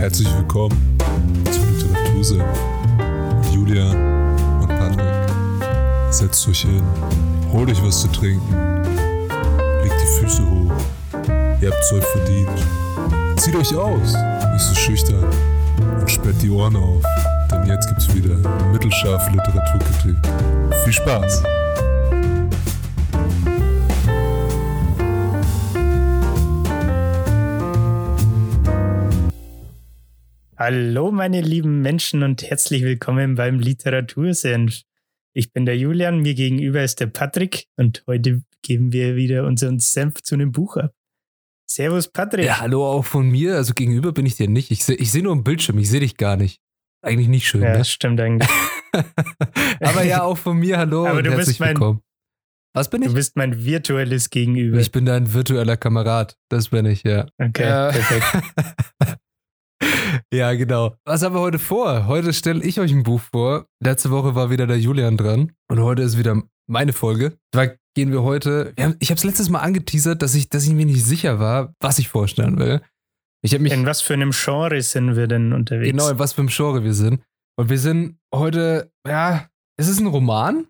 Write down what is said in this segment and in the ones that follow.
Herzlich willkommen zu Literatursinn mit Julia und Patrick. Setzt euch hin, holt euch was zu trinken, legt die Füße hoch. Ihr habt's euch verdient. Zieht euch aus, nicht so schüchtern und sperrt die Ohren auf, denn jetzt gibt's wieder mittelscharfe Literaturkritik. Viel Spaß! Hallo, meine lieben Menschen und herzlich willkommen beim Literatursenf. Ich bin der Julian, mir gegenüber ist der Patrick und heute geben wir wieder unseren Senf zu einem Buch ab. Servus, Patrick. Ja, hallo auch von mir. Also gegenüber bin ich dir nicht. Ich sehe ich seh nur im Bildschirm, ich sehe dich gar nicht. Eigentlich nicht schön. Ja, ne? das stimmt eigentlich. Aber ja, auch von mir hallo Aber und du bist herzlich mein- willkommen. Was bin ich? Du bist mein virtuelles Gegenüber. Ich bin dein virtueller Kamerad. Das bin ich, ja. Okay, Ja. perfekt. ja, genau. Was haben wir heute vor? Heute stelle ich euch ein Buch vor. Letzte Woche war wieder der Julian dran und heute ist wieder meine Folge. Zwar gehen wir heute. Wir haben, ich habe es letztes Mal angeteasert, dass ich, dass ich mir nicht sicher war, was ich vorstellen will. Ich mich In was für einem Genre sind wir denn unterwegs? Genau, in was für einem Genre wir sind. Und wir sind heute, ja, es ist ein Roman,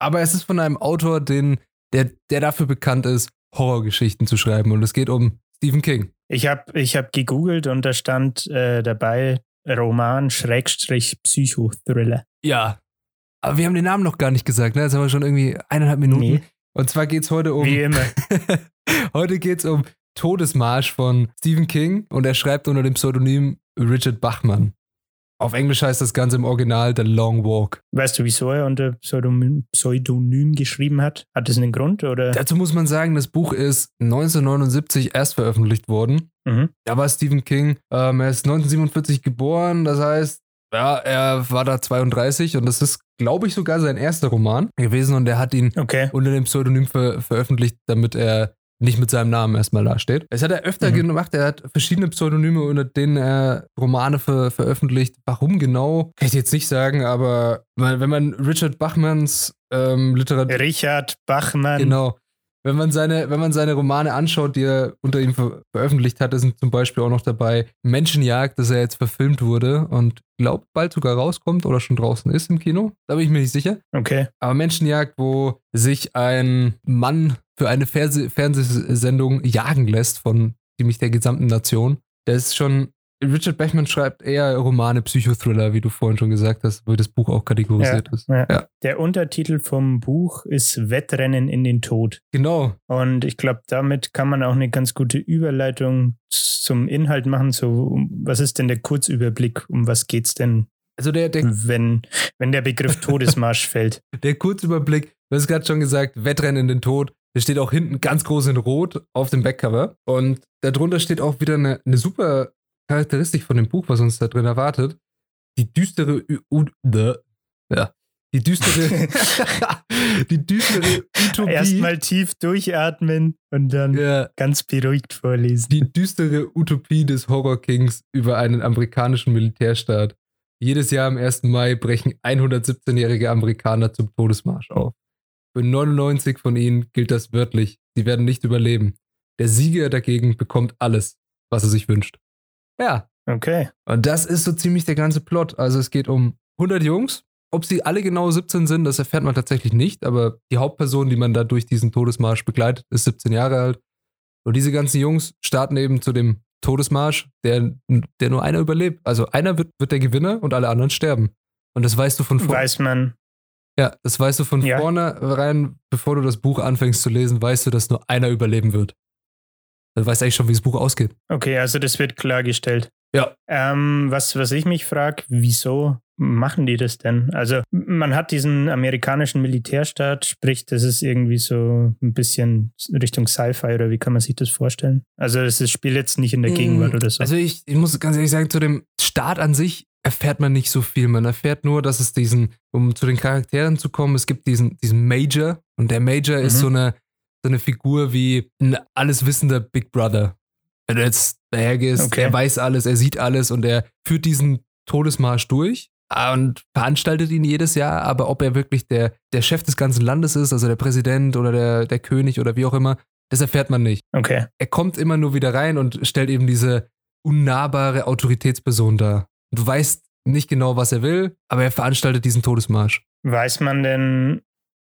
aber es ist von einem Autor, den, der, der dafür bekannt ist, Horrorgeschichten zu schreiben. Und es geht um Stephen King. Ich habe ich hab gegoogelt und da stand äh, dabei Roman Schrägstrich Psychothriller. Ja. Aber wir haben den Namen noch gar nicht gesagt, ne? Jetzt haben wir schon irgendwie eineinhalb Minuten. Nee. Und zwar geht es heute um. Wie immer. heute geht es um Todesmarsch von Stephen King und er schreibt unter dem Pseudonym Richard Bachman. Auf Englisch heißt das Ganze im Original The Long Walk. Weißt du, wieso er unter Pseudonym, Pseudonym geschrieben hat? Hat das einen Grund oder? Dazu muss man sagen, das Buch ist 1979 erst veröffentlicht worden. Mhm. Da war Stephen King, ähm, er ist 1947 geboren, das heißt, ja, er war da 32 und das ist, glaube ich, sogar sein erster Roman gewesen und er hat ihn Okay. unter dem Pseudonym ver veröffentlicht, damit er nicht mit seinem Namen erstmal dasteht. Das hat er öfter Mhm. gemacht, er hat verschiedene Pseudonyme, unter denen er Romane ver veröffentlicht. Warum genau, kann ich jetzt nicht sagen, aber wenn man Richard Bachmans ähm, Literatur Richard Bachmann. Genau. Wenn man seine, wenn man seine Romane anschaut, die er unter ihm ver veröffentlicht hatte, sind zum Beispiel auch noch dabei Menschenjagd, das er jetzt verfilmt wurde und glaubt bald sogar rauskommt oder schon draußen ist im Kino. Da bin ich mir nicht sicher. Okay. Aber Menschenjagd, wo sich ein Mann für eine Fernseh Fernsehsendung jagen lässt von ziemlich der gesamten Nation. Der ist schon. Richard Bachman schreibt eher Romane, Psychothriller, wie du vorhin schon gesagt hast, wo das Buch auch kategorisiert ist. Ja. Ja. Der Untertitel vom Buch ist Wettrennen in den Tod. Genau. Und ich glaube, damit kann man auch eine ganz gute Überleitung zum Inhalt machen. So, was ist denn der Kurzüberblick? Um was geht's denn, Also der, der wenn, wenn der Begriff Todesmarsch fällt? Der Kurzüberblick, du hast gerade schon gesagt, Wettrennen in den Tod. Der steht auch hinten ganz groß in Rot auf dem Backcover. Und darunter steht auch wieder eine, eine super Charakteristik von dem Buch, was uns da drin erwartet. Die düstere U the, ja, die düstere die düstere Utopie. Erstmal tief durchatmen und dann ja, ganz beruhigt vorlesen. die düstere Utopie des Horror Kings über einen amerikanischen Militärstaat. Jedes Jahr am 1. Mai brechen 117-jährige Amerikaner zum Todesmarsch auf. Für 99 von ihnen gilt das wörtlich. Sie werden nicht überleben. Der Sieger dagegen bekommt alles, was er sich wünscht. Ja, Okay. und das ist so ziemlich der ganze Plot. Also es geht um 100 Jungs. Ob sie alle genau 17 sind, das erfährt man tatsächlich nicht. Aber die Hauptperson, die man da durch diesen Todesmarsch begleitet, ist 17 Jahre alt. Und diese ganzen Jungs starten eben zu dem Todesmarsch, der, der nur einer überlebt. Also einer wird, wird der Gewinner und alle anderen sterben. Und das weißt du von vornherein. Weiß man. Ja, das weißt du von Ja. vornherein, bevor du das Buch anfängst zu lesen, weißt du, dass nur einer überleben wird. Du weißt eigentlich schon, wie das Buch ausgeht. Okay, also das wird klargestellt. Ja. Ähm, was, was ich mich frage, wieso machen die das denn? Also man hat diesen amerikanischen Militärstaat, sprich, das ist irgendwie so ein bisschen Richtung Sci-Fi oder wie kann man sich das vorstellen? Also das spielt jetzt nicht in der Gegenwart oder so. Also ich, ich muss ganz ehrlich sagen, zu dem Start an sich erfährt man nicht so viel. Man erfährt nur, dass es diesen, um zu den Charakteren zu kommen, es gibt diesen, diesen Major und der Major ist Mhm. so eine, so eine Figur wie ein alleswissender Big Brother. Wenn du jetzt dahergehst, Okay. er weiß alles, er sieht alles und er führt diesen Todesmarsch durch und veranstaltet ihn jedes Jahr, aber ob er wirklich der, der Chef des ganzen Landes ist, also der Präsident oder der, der König oder wie auch immer, das erfährt man nicht okay. er kommt immer nur wieder rein und stellt eben diese, unnahbare Autoritätsperson da. Du weißt nicht genau, was er will, aber er veranstaltet diesen Todesmarsch. Weiß man denn,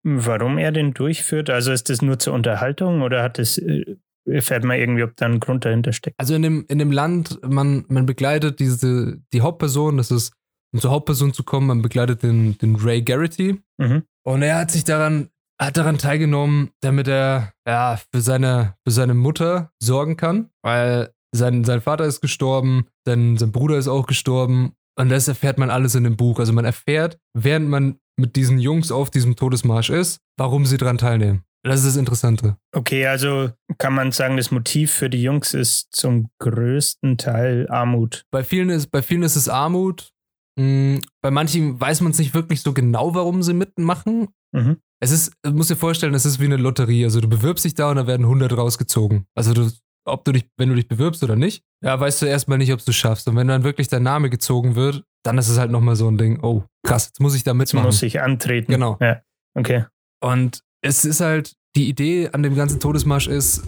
warum er den durchführt? Also ist das nur zur Unterhaltung oder hat es, äh, erfährt man irgendwie, ob da ein Grund dahinter steckt? Also in dem, in dem Land, man, man begleitet diese, die Hauptperson, das ist, um zur Hauptperson zu kommen, man begleitet den, den Ray Garrity. Mhm. Und er hat sich daran, hat daran teilgenommen, damit er ja, für, seine, für seine Mutter sorgen kann, weil sein, sein Vater ist gestorben, sein, sein Bruder ist auch gestorben. Und das erfährt man alles in dem Buch. Also man erfährt, während man mit diesen Jungs auf diesem Todesmarsch ist, warum sie daran teilnehmen. Das ist das Interessante. Okay, also kann man sagen, das Motiv für die Jungs ist zum größten Teil Armut. Bei vielen ist, bei vielen ist es Armut. Hm, Bei manchen weiß man es nicht wirklich so genau, warum sie mitmachen. Mhm. Es ist, du musst dir vorstellen, es ist wie eine Lotterie. Also du bewirbst dich da und da werden 100 rausgezogen. Also du, ob du dich, wenn du dich bewirbst oder nicht, ja, weißt du erstmal nicht, ob du es schaffst. Und wenn dann wirklich dein Name gezogen wird, dann ist es halt nochmal so ein Ding, oh, krass, jetzt muss ich da Jetzt mitmachen. muss ich antreten. Genau. Ja. Okay. Und es ist halt, die Idee an dem ganzen Todesmarsch ist,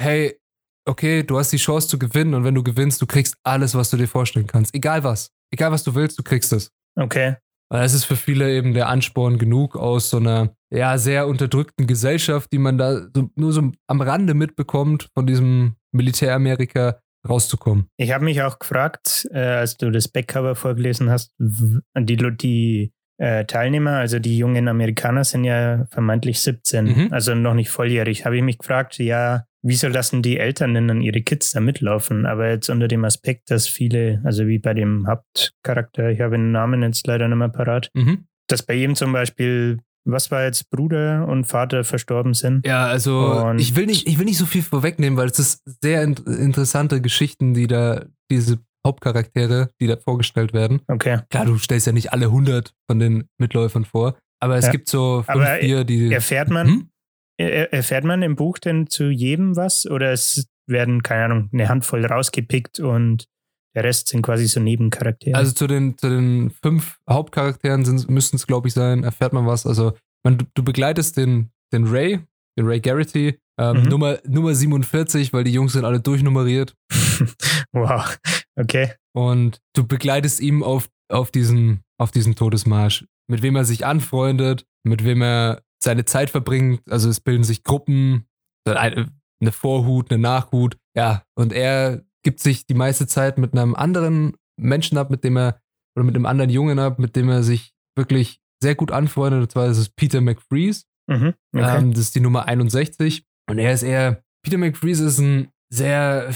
hey, okay, du hast die Chance zu gewinnen und wenn du gewinnst, du kriegst alles, was du dir vorstellen kannst. Egal was. Egal was du willst, du kriegst es. Okay. Weil das ist für viele eben der Ansporn genug aus so einer ja sehr unterdrückten Gesellschaft, die man da so, nur so am Rande mitbekommt, von diesem Militäramerika rauszukommen. Ich habe mich auch gefragt, äh, als du das Backcover vorgelesen hast, die, die äh, Teilnehmer, also die jungen Amerikaner, sind ja vermeintlich 17, Mhm. also noch nicht volljährig. Habe ich mich gefragt, ja, wieso lassen die Eltern denn dann ihre Kids da mitlaufen? Aber jetzt unter dem Aspekt, dass viele, also wie bei dem Hauptcharakter, ich habe den Namen jetzt leider nicht mehr parat, Mhm. dass bei ihm zum Beispiel, was war jetzt, Bruder und Vater verstorben sind. Ja, also Und- ich will nicht, ich will nicht so viel vorwegnehmen, weil es ist sehr in interessante Geschichten, die da, diese Hauptcharaktere, die da vorgestellt werden. Okay. Klar, du stellst ja nicht alle 100 von den Mitläufern vor, aber es Ja. gibt so fünf, Aber vier, die. Erfährt man, Hm? Er, erfährt man im Buch denn zu jedem was? Oder es werden, keine Ahnung, eine Handvoll rausgepickt und der Rest sind quasi so Nebencharaktere? Also zu den, zu den fünf Hauptcharakteren müssten es, glaube ich, sein, erfährt man was. Also man, du, du begleitest den, den Ray, den Ray Garrity, ähm, Mhm. Nummer, Nummer 47, weil die Jungs sind alle durchnummeriert. wow. Okay. Und du begleitest ihn auf, auf, diesen, auf diesen Todesmarsch. Mit wem er sich anfreundet, mit wem er seine Zeit verbringt. Also es bilden sich Gruppen, eine, eine Vorhut, eine Nachhut. Ja, und er gibt sich die meiste Zeit mit einem anderen Menschen ab, mit dem er, oder mit einem anderen Jungen ab, mit dem er sich wirklich sehr gut anfreundet. Und zwar ist es Peter McFreeze. Mhm. okay. Ähm, das ist die Nummer 61. Und er ist eher, Peter McFreeze ist ein sehr,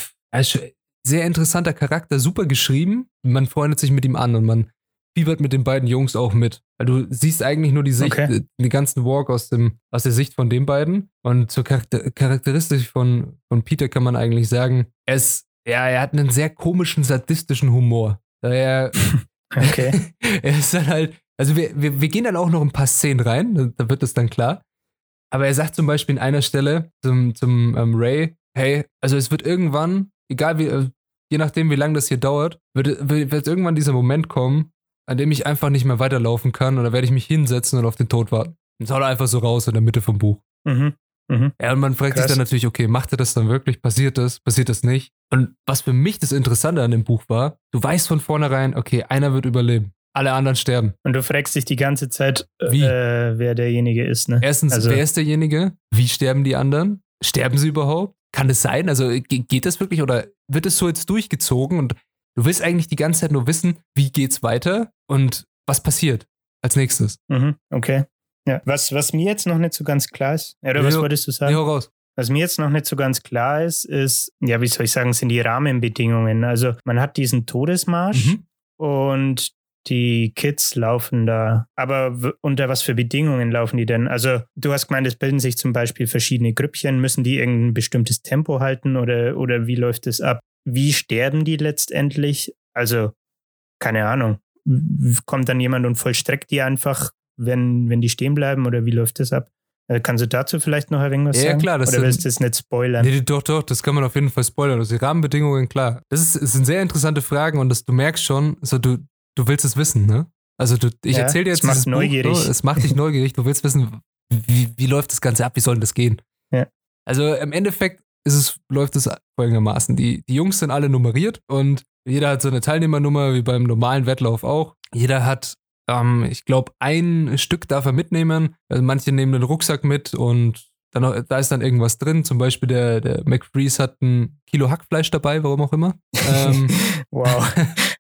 sehr interessanter Charakter, super geschrieben. Man freundet sich mit ihm an und man fiebert mit den beiden Jungs auch mit. Weil du siehst eigentlich nur die Sicht, Okay. äh, den ganzen Walk aus, dem, aus der Sicht von den beiden. Und zur Charakter Charakteristik von, von Peter kann man eigentlich sagen, er ist, ja, er hat einen sehr komischen, sadistischen Humor. Er, okay. er ist dann halt, also wir, wir, wir gehen dann auch noch ein paar Szenen rein, da, wird es dann klar. Aber er sagt zum Beispiel in einer Stelle zum, zum ähm, Ray, hey, also es wird irgendwann, egal wie, äh, je nachdem wie lange das hier dauert, wird, wird, wird irgendwann dieser Moment kommen, an dem ich einfach nicht mehr weiterlaufen kann und da werde ich mich hinsetzen und auf den Tod warten. Und haut er einfach so raus in der Mitte vom Buch. Mhm. Mhm. Ja, und man fragt Krass. sich dann natürlich, okay, macht er das dann wirklich? Passiert das? Passiert das nicht? Und was für mich das Interessante an dem Buch war, du weißt von vornherein, okay, einer wird überleben. Alle anderen sterben. Und du fragst dich die ganze Zeit, Wie? Äh, wer derjenige ist, ne? Erstens, Also- wer ist derjenige? Wie sterben die anderen? Sterben sie überhaupt? Kann das sein? Also ge- geht das wirklich oder wird es so jetzt durchgezogen und du willst eigentlich die ganze Zeit nur wissen, wie geht's weiter und was passiert als nächstes? Mhm. Okay. Ja. Was, was mir jetzt noch nicht so ganz klar ist, oder was Ja. wolltest du sagen? hau raus. Was mir jetzt noch nicht so ganz klar ist, ist, ja, wie soll ich sagen, sind die Rahmenbedingungen. Also man hat diesen Todesmarsch Mhm. und die Kids laufen da. Aber unter was für Bedingungen laufen die denn? Also du hast gemeint, es bilden sich zum Beispiel verschiedene Grüppchen. Müssen die irgendein bestimmtes Tempo halten oder, oder wie läuft es ab? Wie sterben die letztendlich? Also, keine Ahnung. Kommt dann jemand und vollstreckt die einfach, wenn, wenn die stehen bleiben oder wie läuft das ab? Äh, Kannst du dazu vielleicht noch ein wenig was Ja, sagen? klar, das Oder willst du das nicht spoilern? Nee, doch, doch, das kann man auf jeden Fall spoilern. Also die Rahmenbedingungen, klar. Das, ist, das sind sehr interessante Fragen und das, du merkst schon, so, du, du willst es wissen, ne? Also du, ich Ja, erzähle dir jetzt macht dieses neugierig. Buch, ne? es macht dich neugierig, du willst wissen, wie, wie läuft das Ganze ab, wie soll denn das gehen? Ja. Also im Endeffekt ist es, läuft es folgendermaßen. Die, die Jungs sind alle nummeriert und jeder hat so eine Teilnehmernummer, wie beim normalen Wettlauf auch. Jeder hat, ähm, ich glaube, ein Stück darf er mitnehmen. Also manche nehmen den Rucksack mit und dann, da ist dann irgendwas drin. Zum Beispiel der, der McFreeze hat ein Kilo Hackfleisch dabei, warum auch immer. ähm, wow.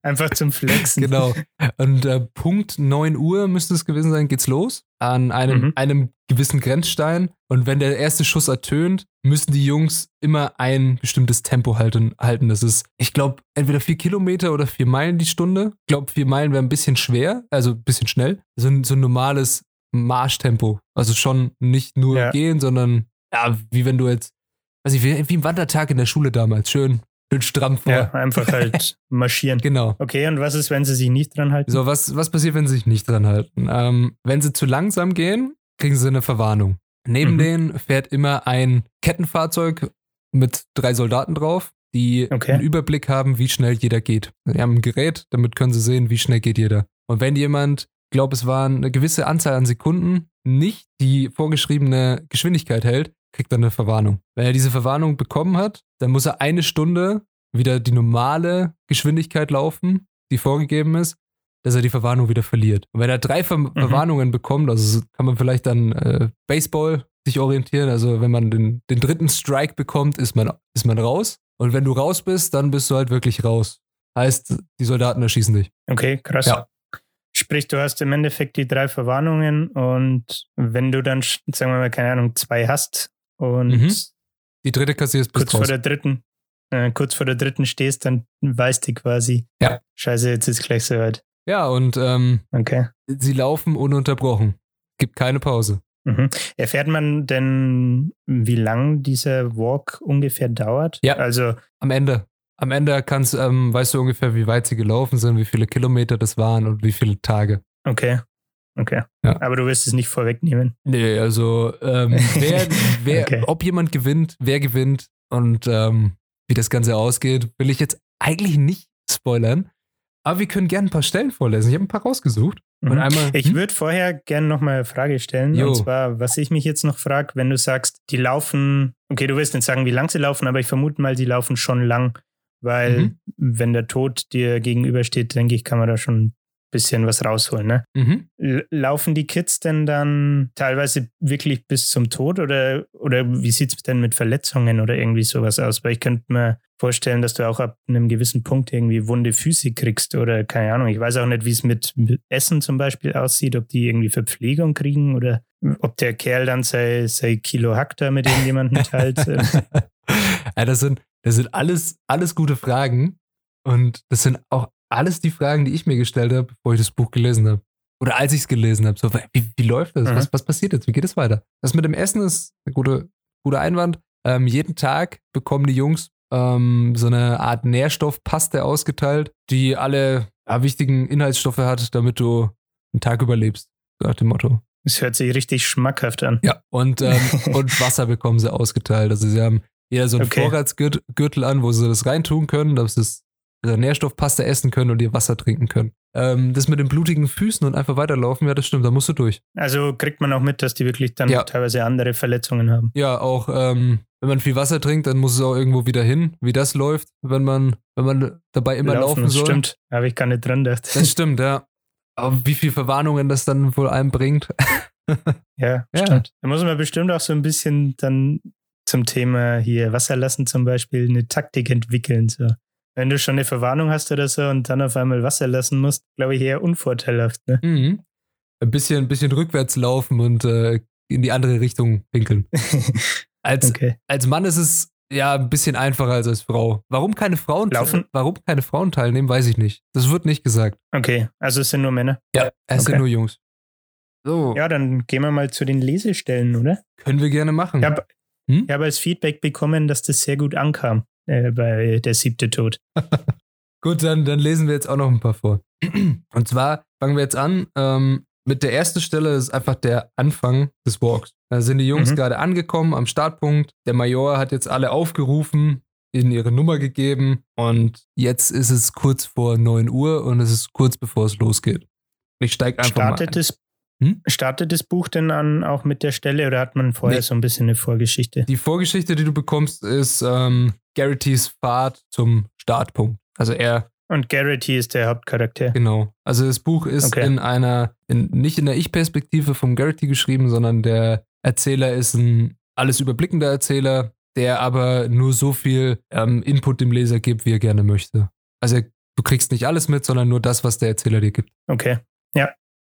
Einfach zum Flexen. Genau. Und äh, Punkt 9 Uhr müsste es gewesen sein, geht's los. An einem, mhm. einem gewissen Grenzstein. Und wenn der erste Schuss ertönt, müssen die Jungs immer ein bestimmtes Tempo halten. halten. Das ist, ich glaube, entweder vier Kilometer oder vier Meilen die Stunde. Ich glaube, vier Meilen wäre ein bisschen schwer, also ein bisschen schnell. So ein, so ein normales Marschtempo. Also schon nicht nur ja. gehen, sondern ja, wie wenn du jetzt, weiß ich, wie, wie ein Wandertag in der Schule damals. Schön schön stramm vor. Ja, einfach halt marschieren. Genau. Okay, und was ist, wenn sie sich nicht dran halten? So, was, was passiert, wenn sie sich nicht dran halten? Ähm, wenn sie zu langsam gehen, kriegen sie eine Verwarnung. Neben mhm. denen fährt immer ein Kettenfahrzeug mit drei Soldaten drauf, die okay. einen Überblick haben, wie schnell jeder geht. Sie haben ein Gerät, damit können sie sehen, wie schnell geht jeder. Und wenn jemand, glaube, es waren eine gewisse Anzahl an Sekunden, nicht die vorgeschriebene Geschwindigkeit hält, kriegt er eine Verwarnung. Wenn er diese Verwarnung bekommen hat, dann muss er eine Stunde wieder die normale Geschwindigkeit laufen, die vorgegeben ist, dass er die Verwarnung wieder verliert. Und wenn er drei Ver mhm. Verwarnungen bekommt, also kann man vielleicht dann äh, Baseball sich orientieren, also wenn man den, den dritten Strike bekommt, ist man, ist man raus. Und wenn du raus bist, dann bist du halt wirklich raus. Heißt, die Soldaten erschießen dich. Okay, krass. Ja. Sprich, du hast im Endeffekt die drei Verwarnungen und wenn du dann, sagen wir mal, keine Ahnung, zwei hast und mhm. die dritte kassierst kurz vor der dritten, äh, kurz vor der dritten stehst, dann weißt du quasi, ja. scheiße, jetzt ist gleich so weit. Ja, und ähm, okay. sie laufen ununterbrochen. Gibt keine Pause. Mhm. Erfährt man denn, wie lang dieser Walk ungefähr dauert? Ja. Also am Ende. Am Ende kannst, ähm, weißt du ungefähr, wie weit sie gelaufen sind, wie viele Kilometer das waren und wie viele Tage. Okay. Okay. Ja. Aber du wirst es nicht vorwegnehmen. Nee, also ähm, wer, wer, okay. ob jemand gewinnt, wer gewinnt und ähm, wie das Ganze ausgeht, will ich jetzt eigentlich nicht spoilern. Aber wir können gerne ein paar Stellen vorlesen. Ich habe ein paar rausgesucht. Mhm. Und einmal, ich hm? würde vorher gerne noch mal eine Frage stellen. Jo. Und zwar, was ich mich jetzt noch frage, wenn du sagst, die laufen, okay, du wirst nicht sagen, wie lang sie laufen, aber ich vermute mal, die laufen schon lang. Weil, mhm. wenn der Tod dir gegenübersteht, denke ich, kann man da schon bisschen was rausholen. Ne? Mhm. Laufen die Kids denn dann teilweise wirklich bis zum Tod oder, oder wie sieht es denn mit Verletzungen oder irgendwie sowas aus? Weil ich könnte mir vorstellen, dass du auch ab einem gewissen Punkt irgendwie wunde Füße kriegst oder keine Ahnung. Ich weiß auch nicht, wie es mit, mit Essen zum Beispiel aussieht, ob die irgendwie Verpflegung kriegen oder ob der Kerl dann sein, sein Kilo Hack da mit irgendjemandem teilt. ja, das sind, das sind alles, alles gute Fragen. Und das sind auch alles die Fragen, die ich mir gestellt habe, bevor ich das Buch gelesen habe. Oder als ich es gelesen habe. So, wie, wie läuft das? Mhm. Was, was passiert jetzt? Wie geht es weiter? Das mit dem Essen ist ein guter, guter Einwand. Ähm, jeden Tag bekommen die Jungs ähm, so eine Art Nährstoffpaste ausgeteilt, die alle ja, wichtigen Inhaltsstoffe hat, damit du einen Tag überlebst. Nach dem Motto. Das hört sich richtig schmackhaft an. Ja, und, ähm, und Wasser bekommen sie ausgeteilt. Also sie haben eher so einen okay. Vorratsgürtel an, wo sie das reintun können. Das ist Nährstoffpaste essen können und ihr Wasser trinken können. Ähm, das mit den blutigen Füßen und einfach weiterlaufen, ja, das stimmt, da musst du durch. Also kriegt man auch mit, dass die wirklich dann ja. teilweise andere Verletzungen haben. Ja, auch ähm, wenn man viel Wasser trinkt, dann muss es auch irgendwo wieder hin, wie das läuft, wenn man, wenn man dabei immer laufen, laufen soll. Das stimmt, habe ich gar nicht dran gedacht. Das stimmt, ja. Aber wie viel Verwarnungen das dann wohl einem bringt. ja, ja, stimmt. Da muss man bestimmt auch so ein bisschen dann zum Thema hier Wasser lassen zum Beispiel eine Taktik entwickeln. So wenn du schon eine Verwarnung hast oder so und dann auf einmal Wasser lassen musst, glaube ich eher unvorteilhaft. Ne? Mhm. Ein bisschen, ein bisschen rückwärts laufen und äh, in die andere Richtung pinkeln. als, okay. als Mann ist es ja ein bisschen einfacher als als Frau. Warum keine Frauen laufen? Warum keine Frauen teilnehmen, weiß ich nicht. Das wird nicht gesagt. Okay, also es sind nur Männer. Ja, es okay. sind nur Jungs. So. Ja, dann gehen wir mal zu den Lesestellen, oder? Können wir gerne machen. Ich habe hm? hab als Feedback bekommen, dass das sehr gut ankam äh, bei Der siebte Tod. Gut, dann, dann lesen wir jetzt auch noch ein paar vor. Und zwar fangen wir jetzt an ähm, mit der ersten Stelle, ist einfach der Anfang des Walks. Da sind die Jungs mhm. gerade angekommen am Startpunkt. Der Major hat jetzt alle aufgerufen, ihnen ihre Nummer gegeben und jetzt ist es kurz vor 9 Uhr und es ist kurz bevor es losgeht. Ich steige einfach Startet mal. Es, Hm? Startet das Buch denn an auch mit der Stelle oder hat man vorher Nee. so ein bisschen eine Vorgeschichte? Die Vorgeschichte, die du bekommst, ist ähm, Garrittys Fahrt zum Startpunkt. Also er, Und Garrity ist der Hauptcharakter. genau. Also das Buch ist Okay. in einer, in, nicht in der Ich-Perspektive vom Garrity geschrieben, sondern der Erzähler ist ein alles überblickender Erzähler, der aber nur so viel ähm, Input dem Leser gibt, wie er gerne möchte. Also du kriegst nicht alles mit, sondern nur das, was der Erzähler dir gibt. Okay.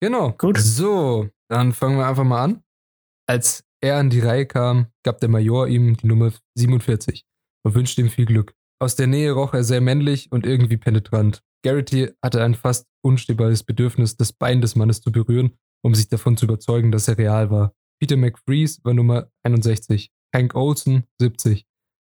Genau. Gut. So, dann fangen wir einfach mal an. Als er an die Reihe kam, gab der Major ihm die Nummer 47 und wünschte ihm viel Glück. Aus der Nähe roch er sehr männlich und irgendwie penetrant. Garrity hatte ein fast unstehbares Bedürfnis, das Bein des Mannes zu berühren, um sich davon zu überzeugen, dass er real war. Peter McFreeze war Nummer 61, Hank Olson 70.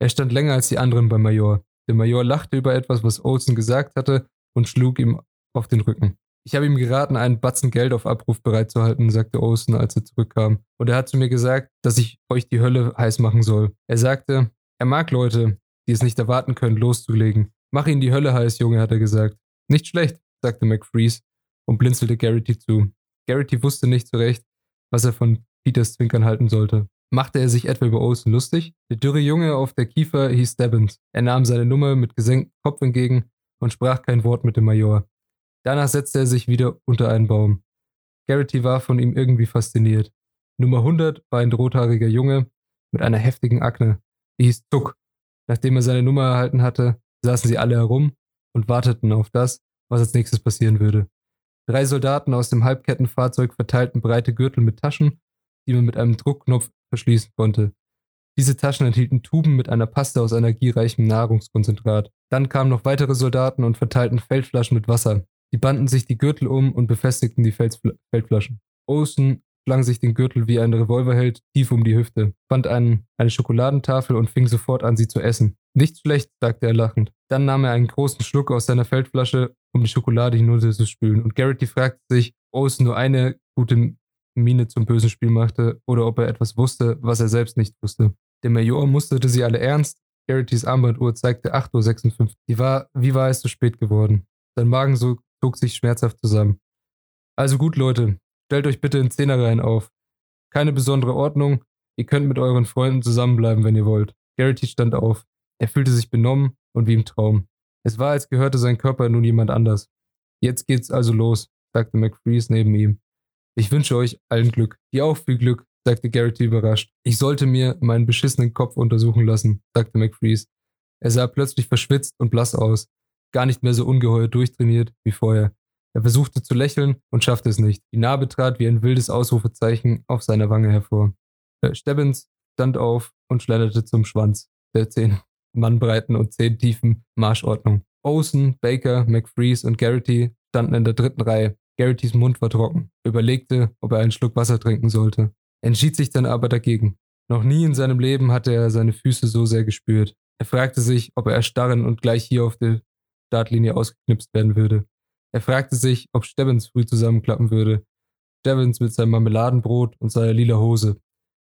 Er stand länger als die anderen beim Major. Der Major lachte über etwas, was Olson gesagt hatte und schlug ihm auf den Rücken. Ich habe ihm geraten, einen Batzen Geld auf Abruf bereitzuhalten, sagte Olsen, als er zurückkam. Und er hat zu mir gesagt, dass ich euch die Hölle heiß machen soll. Er sagte, er mag Leute, die es nicht erwarten können, loszulegen. Mach ihnen die Hölle heiß, Junge, hat er gesagt. Nicht schlecht, sagte McFreeze und blinzelte Garrity zu. Garrity wusste nicht zurecht, was er von Peters Zwinkern halten sollte. Machte er sich etwa über Olsen lustig? Der dürre Junge auf der Kiefer hieß Stebbins. Er nahm seine Nummer mit gesenktem Kopf entgegen und sprach kein Wort mit dem Major. Danach setzte er sich wieder unter einen Baum. Garrity war von ihm irgendwie fasziniert. Nummer 100 war ein rothaariger Junge mit einer heftigen Akne. Er hieß Zuck. Nachdem er seine Nummer erhalten hatte, saßen sie alle herum und warteten auf das, was als nächstes passieren würde. Drei Soldaten aus dem Halbkettenfahrzeug verteilten breite Gürtel mit Taschen, die man mit einem Druckknopf verschließen konnte. Diese Taschen enthielten Tuben mit einer Paste aus energiereichem Nahrungskonzentrat. Dann kamen noch weitere Soldaten und verteilten Feldflaschen mit Wasser. Die banden sich die Gürtel um und befestigten die Feldfl Feldflaschen. Olsen schlang sich den Gürtel wie ein Revolverheld tief um die Hüfte, fand einen, eine Schokoladentafel und fing sofort an, sie zu essen. Nicht schlecht, sagte er lachend. Dann nahm er einen großen Schluck aus seiner Feldflasche, um die Schokolade hinunterzuspülen. Und Garrity fragte sich, ob Olsen nur eine gute Miene zum bösen Spiel machte oder ob er etwas wusste, was er selbst nicht wusste. Der Major musterte sie alle ernst. Garrittys Armbanduhr zeigte 8.56 Uhr. Die war, wie war es so spät geworden? Sein Magen so, zog sich schmerzhaft zusammen. Also gut, Leute, stellt euch bitte in Zehnerreihen auf. Keine besondere Ordnung. Ihr könnt mit euren Freunden zusammenbleiben, wenn ihr wollt. Garrity stand auf. Er fühlte sich benommen und wie im Traum. Es war, als gehörte sein Körper nun jemand anders. Jetzt geht's also los, sagte McFreeze neben ihm. Ich wünsche euch allen Glück. Dir auch viel Glück, sagte Garrity überrascht. Ich sollte mir meinen beschissenen Kopf untersuchen lassen, sagte McFreeze. Er sah plötzlich verschwitzt und blass aus, gar nicht mehr so ungeheuer durchtrainiert wie vorher. Er versuchte zu lächeln und schaffte es nicht. Die Narbe trat wie ein wildes Ausrufezeichen auf seiner Wange hervor. Äh, Stebbins stand auf und schlenderte zum Schwanz der zehn Mannbreiten und zehn tiefen Marschordnung. Olsen, Baker, McFreeze und Garrity standen in der dritten Reihe. Garrittys Mund war trocken. Er überlegte, ob er einen Schluck Wasser trinken sollte. Entschied sich dann aber dagegen. Noch nie in seinem Leben hatte er seine Füße so sehr gespürt. Er fragte sich, ob er erstarren und gleich hier auf der Startlinie ausgeknipst werden würde. Er fragte sich, ob Stebbins früh zusammenklappen würde. Stebbins mit seinem Marmeladenbrot und seiner lila Hose.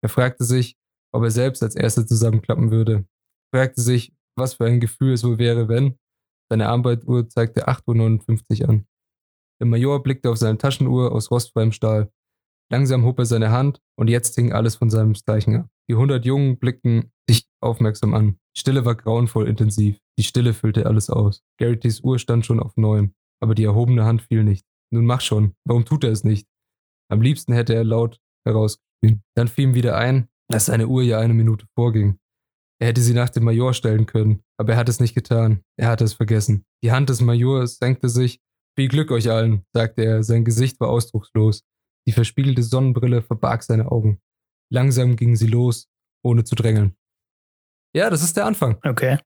Er fragte sich, ob er selbst als Erster zusammenklappen würde. Er fragte sich, was für ein Gefühl es wohl wäre, wenn. Seine Armbanduhr zeigte 8.59 Uhr an. Der Major blickte auf seine Taschenuhr aus rostfreiem Stahl. Langsam hob er seine Hand und jetzt hing alles von seinem Zeichen ab. Die hundert Jungen blickten sich aufmerksam an. Die Stille war grauenvoll intensiv. Die Stille füllte alles aus. Garrittys Uhr stand schon auf neun, aber die erhobene Hand fiel nicht. Nun mach schon. Warum tut er es nicht? Am liebsten hätte er laut herausgeschrien. Dann fiel ihm wieder ein, dass seine Uhr ja eine Minute vorging. Er hätte sie nach dem Major stellen können, aber er hat es nicht getan. Er hatte es vergessen. Die Hand des Majors senkte sich. Viel Glück euch allen, sagte er. Sein Gesicht war ausdruckslos. Die verspiegelte Sonnenbrille verbarg seine Augen. Langsam gingen sie los, ohne zu drängeln. Ja, das ist der Anfang. Okay.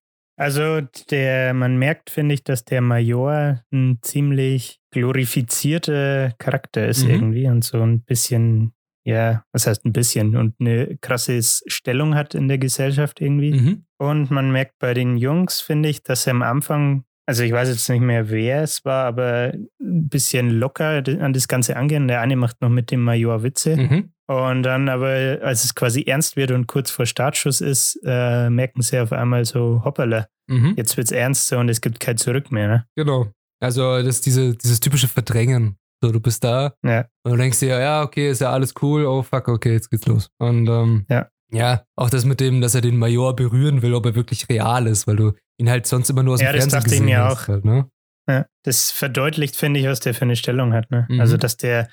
Also der, man merkt, finde ich, dass der Major ein ziemlich glorifizierter Charakter ist Mhm. irgendwie und so ein bisschen, ja, was heißt ein bisschen und eine krasse Stellung hat in der Gesellschaft irgendwie. Mhm. Und man merkt bei den Jungs, finde ich, dass er am Anfang, also ich weiß jetzt nicht mehr, wer es war, aber ein bisschen locker an das Ganze angehen. Der eine macht noch mit dem Major Witze. Mhm. Und dann aber, als es quasi ernst wird und kurz vor Startschuss ist, äh, merken sie auf einmal so, hoppala, Mhm. jetzt wird's ernst so und es gibt kein Zurück mehr. Ne? Genau. Also das ist diese, dieses typische Verdrängen So, du bist da Ja. und du denkst dir, ja, okay, ist ja alles cool, oh fuck, okay, jetzt geht's los. Und ähm, Ja. ja, auch das mit dem, dass er den Major berühren will, ob er wirklich real ist, weil du ihn halt sonst immer nur aus dem Ja, das Fernsehen dachte ich gesehen mir hast. auch. Halt, ne? Ja, das verdeutlicht, finde ich, was der für eine Stellung hat. Ne? Mhm. Also, dass der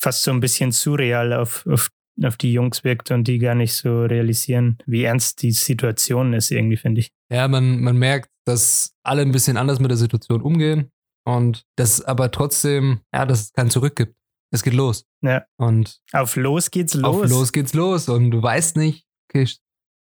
fast so ein bisschen surreal auf, auf, auf die Jungs wirkt und die gar nicht so realisieren, wie ernst die Situation ist, irgendwie, finde ich. Ja, man, man merkt, dass alle ein bisschen anders mit der Situation umgehen und dass aber trotzdem, ja, dass es kein Zurück gibt. Es geht los. Ja. Und Auf los geht's los. auf los geht's los und du weißt nicht, okay,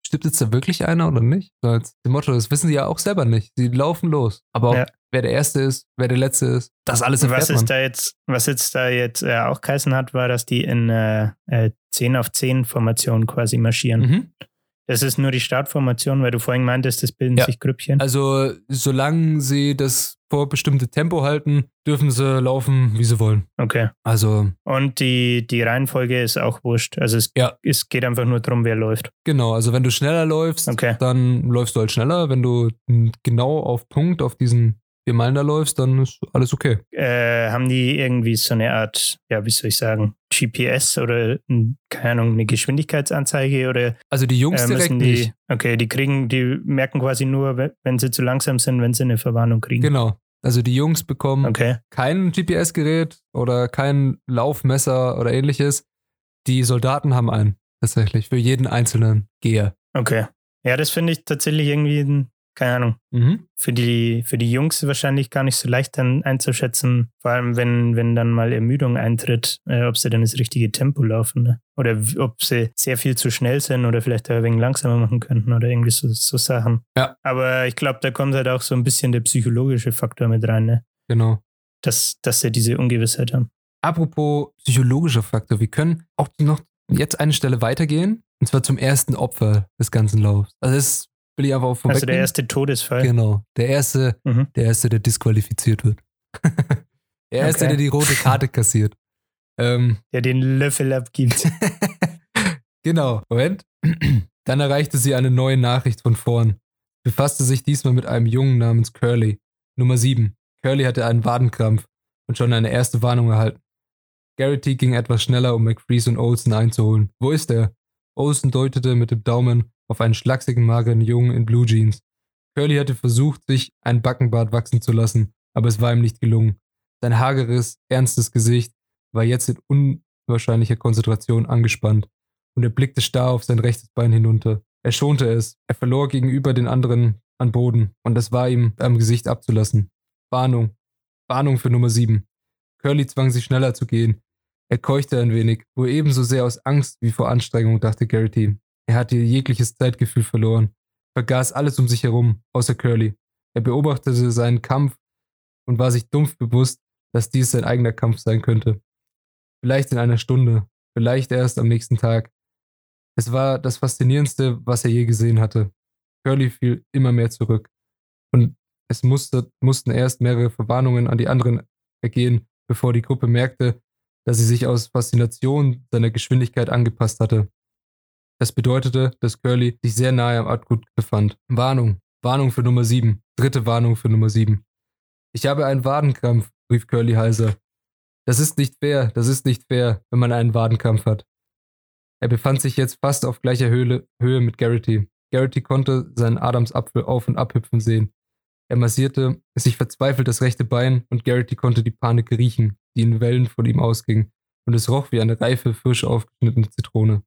stirbt jetzt da wirklich einer oder nicht? So als Motto, das wissen sie ja auch selber nicht. Sie laufen los. Aber auch Ja. Wer der Erste ist, wer der Letzte ist, das alles Was es da jetzt, was jetzt da jetzt äh, auch geheißen hat, war, dass die in äh, äh, 10 auf 10 Formation quasi marschieren. Mhm. Das ist nur die Startformation, weil du vorhin meintest, das bilden Ja. sich Grüppchen. Also, solange sie das vorbestimmte Tempo halten, dürfen sie laufen, wie sie wollen. Okay. Also, Und die, die Reihenfolge ist auch wurscht. Also es, Ja. es geht einfach nur darum, wer läuft. genau. Also, wenn du schneller läufst, Okay. dann läufst du halt schneller. Wenn du genau auf Punkt auf diesen da läufst, dann ist alles okay. Äh, haben die irgendwie so eine Art, ja, wie soll ich sagen, GPS oder, hm, keine Ahnung, eine Geschwindigkeitsanzeige oder Also, die Jungs äh, direkt die, nicht. okay, die kriegen, die merken quasi nur, we- wenn sie zu langsam sind, wenn sie eine Verwarnung kriegen. Genau. Also, die Jungs bekommen Okay, kein GPS-Gerät oder kein Laufmesser oder ähnliches. Die Soldaten haben einen. Tatsächlich. Für jeden einzelnen Geher. okay. Ja, das finde ich tatsächlich irgendwie, ein- keine Ahnung, Mhm. für die, für die Jungs wahrscheinlich gar nicht so leicht dann einzuschätzen, vor allem wenn, wenn dann mal Ermüdung eintritt, äh, ob sie dann das richtige Tempo laufen ne? oder ob sie sehr viel zu schnell sind oder vielleicht ein wenig langsamer machen könnten oder irgendwie so, so Sachen. Ja. Aber ich glaube, da kommt halt auch so ein bisschen der psychologische Faktor mit rein, ne? Genau. dass, dass sie diese Ungewissheit haben. Apropos psychologischer Faktor, wir können auch noch jetzt eine Stelle weitergehen. Und zwar zum ersten Opfer des ganzen Laufs. Also das will ich einfach auch Also der erste Todesfall. Genau. Der erste, Mhm. der erste, der disqualifiziert wird. der erste, Okay. der die rote Karte kassiert. Ähm, Der den Löffel abgibt. genau. Moment. Dann erreichte sie eine neue Nachricht von vorn. Befasste sich diesmal mit einem Jungen namens Curly. Nummer 7. Curly hatte einen Wadenkrampf und schon eine erste Warnung erhalten. Garrity ging etwas schneller, um McFreeze und Olsen einzuholen. Wo ist er? Olsen deutete mit dem Daumen auf einen schlachsigen, mageren Jungen in Blue Jeans. Curly hatte versucht, sich ein Backenbart wachsen zu lassen, aber es war ihm nicht gelungen. Sein hageres, ernstes Gesicht war jetzt in unwahrscheinlicher Konzentration angespannt und er blickte starr auf sein rechtes Bein hinunter. Er schonte es, er verlor gegenüber den anderen an Boden und es war ihm am Gesicht abzulassen. Warnung. Warnung für Nummer 7. Curly zwang sich schneller zu gehen. Er keuchte ein wenig, wohl ebenso sehr aus Angst wie vor Anstrengung, dachte Garrity. Er hatte jegliches Zeitgefühl verloren, vergaß alles um sich herum, außer Curly. Er beobachtete seinen Kampf und war sich dumpf bewusst, dass dies sein eigener Kampf sein könnte. Vielleicht in einer Stunde, vielleicht erst am nächsten Tag. Es war das Faszinierendste, was er je gesehen hatte. Curly fiel immer mehr zurück. Und es musste, mussten erst mehrere Verwarnungen an die anderen ergehen, bevor die Gruppe merkte, dass sie sich aus Faszination seiner Geschwindigkeit angepasst hatte. Das bedeutete, dass Curly sich sehr nahe am Outgut befand. Warnung. Warnung für Nummer 7. Dritte Warnung für Nummer 7. Ich habe einen Wadenkrampf, rief Curly heiser. Das ist nicht fair, das ist nicht fair, wenn man einen Wadenkrampf hat. Er befand sich jetzt fast auf gleicher Höhe, Höhe mit Garrity. Garrity konnte seinen Adamsapfel auf und abhüpfen sehen. Er massierte sich verzweifelt das rechte Bein und Garrity konnte die Panik riechen, die in Wellen von ihm ausging, und es roch wie eine reife, frisch aufgeschnittene Zitrone.